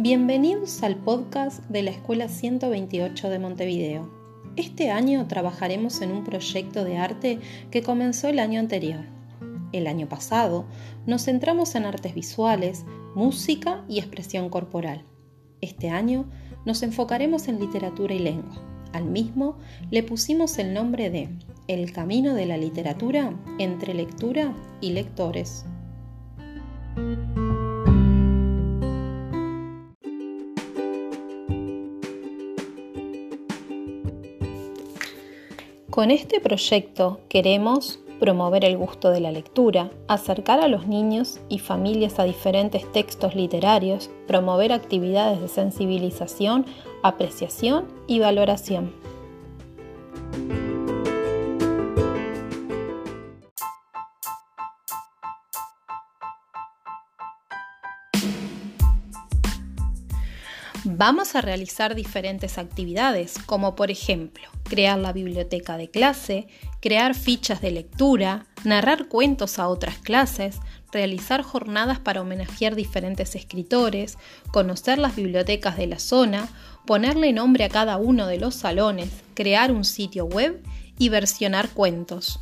Bienvenidos al podcast de la Escuela 128 de Montevideo. Este año trabajaremos en un proyecto de arte que comenzó el año anterior. El año pasado nos centramos en artes visuales, música y expresión corporal. Este año nos enfocaremos en literatura y lengua. Al mismo le pusimos el nombre de El camino de la literatura entre lectura y lectores. Con este proyecto queremos promover el gusto de la lectura, acercar a los niños y familias a diferentes textos literarios, promover actividades de sensibilización, apreciación y valoración. Vamos a realizar diferentes actividades, como por ejemplo, crear la biblioteca de clase, crear fichas de lectura, narrar cuentos a otras clases, realizar jornadas para homenajear diferentes escritores, conocer las bibliotecas de la zona, ponerle nombre a cada uno de los salones, crear un sitio web y versionar cuentos.